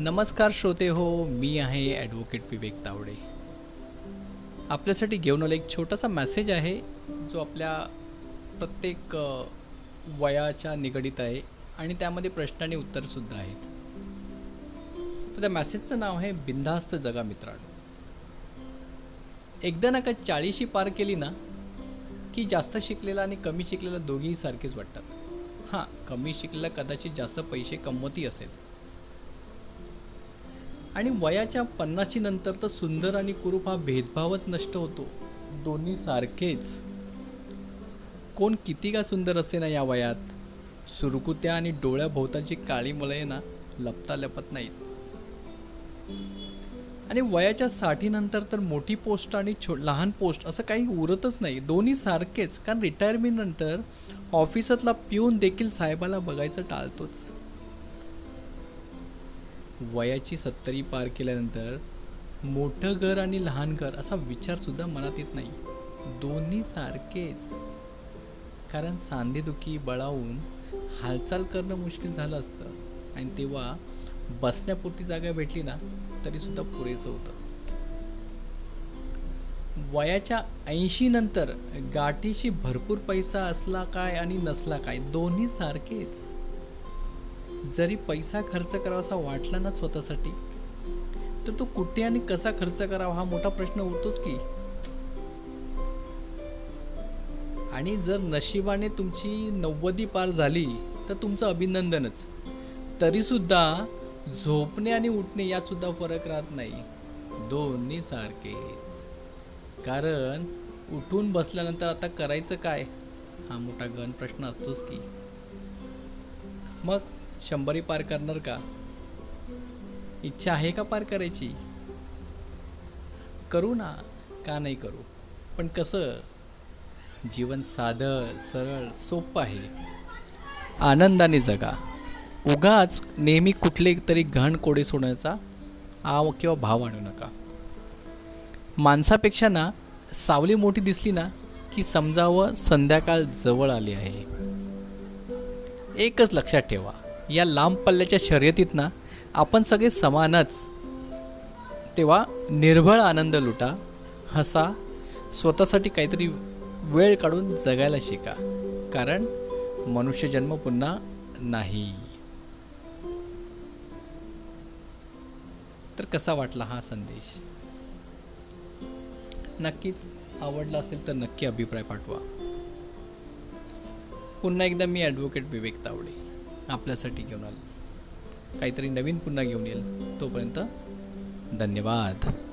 नमस्कार श्रोते हो मी आहे ॲडव्होकेट विवेक तावडे. आपल्यासाठी घेऊन आला एक छोटासा मेसेज आहे जो आपल्या प्रत्येक वयाच्या निगडीत आहे आणि त्यामध्ये प्रश्न आणि उत्तरसुद्धा आहेत. तर त्या मेसेजचं नाव आहे बिनधास्त जगा मित्रांनो. एकदा ना का चाळीशी पार केली ना की जास्त शिकलेला आणि कमी शिकलेला दोघेही सारखेच वाटतात. हां कमी शिकलेला कदाचित जास्त पैसे कमवती असेल. आणि वयाच्या पन्नाशी नंतर तर सुंदर आणि कुरूप हा भेदभावच नष्ट होतो. दोन्ही सारखेच. कोण किती का सुंदर असे ना या वयात? सुरकुत्या आणि डोळ्याभोवताची काळी मलय ना लपता लपत नाहीत. आणि वयाच्या साठी नंतर तर मोठी पोस्ट आणि छो लहान पोस्ट असं काही उरतच नाही. दोन्ही सारखेच. कारण रिटायरमेंट नंतर ऑफिसातला पिऊन देखील साहेबाला बघायचं टाळतोच. वयाची सत्तरी पार केल्यानंतर मोठं घर आणि लहान घर असा विचार सुद्धा मनात येत नाही. दोन्ही सारखेच. कारण सांधेदुखी बळावून हालचाल करणं मुश्किल झालं असतं. आणि तेव्हा बसण्यापुरती जागा भेटली ना तरी सुद्धा पुरेसं होतं. वयाच्या ऐंशी नंतर गाठीशी भरपूर पैसा असला काय आणि नसला काय दोन्ही सारखेच. जरी पैसा खर्च करावासा वाटला ना स्वतःसाठी तर तो कुठे आणि कसा खर्च करावा हा मोठा प्रश्न उरतोच की. आणि जर नशिबाने तुमची नव्वदी पार झाली तर तुमचं अभिनंदनच. तरी सुद्धा झोपणे आणि उठणे यात सुद्धा फरक राहत नाही. दोन्ही सारखेच. कारण उठून बसल्यानंतर आता करायचं काय? हा मोठा गण प्रश्न असतोच की. मग शंभरी पार करणार का? इच्छा आहे का पार करायची? करू ना का नाही करू? पण कसं? जीवन साधं सरळ सोपं आहे. आनंदाने जगा. उगाच नेहमी कुठले तरी घण कोडे सोडण्याचा आव किंवा भाव आणू नका. माणसापेक्षा ना सावली मोठी दिसली ना की समजावं संध्याकाळ जवळ आली आहे. एकच लक्षात ठेवा. या लांब पल्ल्याच्या शर्यतीत ना आपण सगळे समानच. तेव्हा निर्भळ आनंद लुटा हसा स्वतःसाठी काहीतरी वेळ काढून जगायला शिका. कारण मनुष्य जन्म पुन्हा नाही. तर कसा वाटला हा संदेश? नक्कीच आवडला असेल तर नक्की अभिप्राय पाठवा. पुन्हा एकदा मी ॲडव्होकेट विवेक तावडे. आपल्यासाठी घेऊन आलो. काहीतरी नवीन पुन्हा घेऊन येईल. तोपर्यंत धन्यवाद.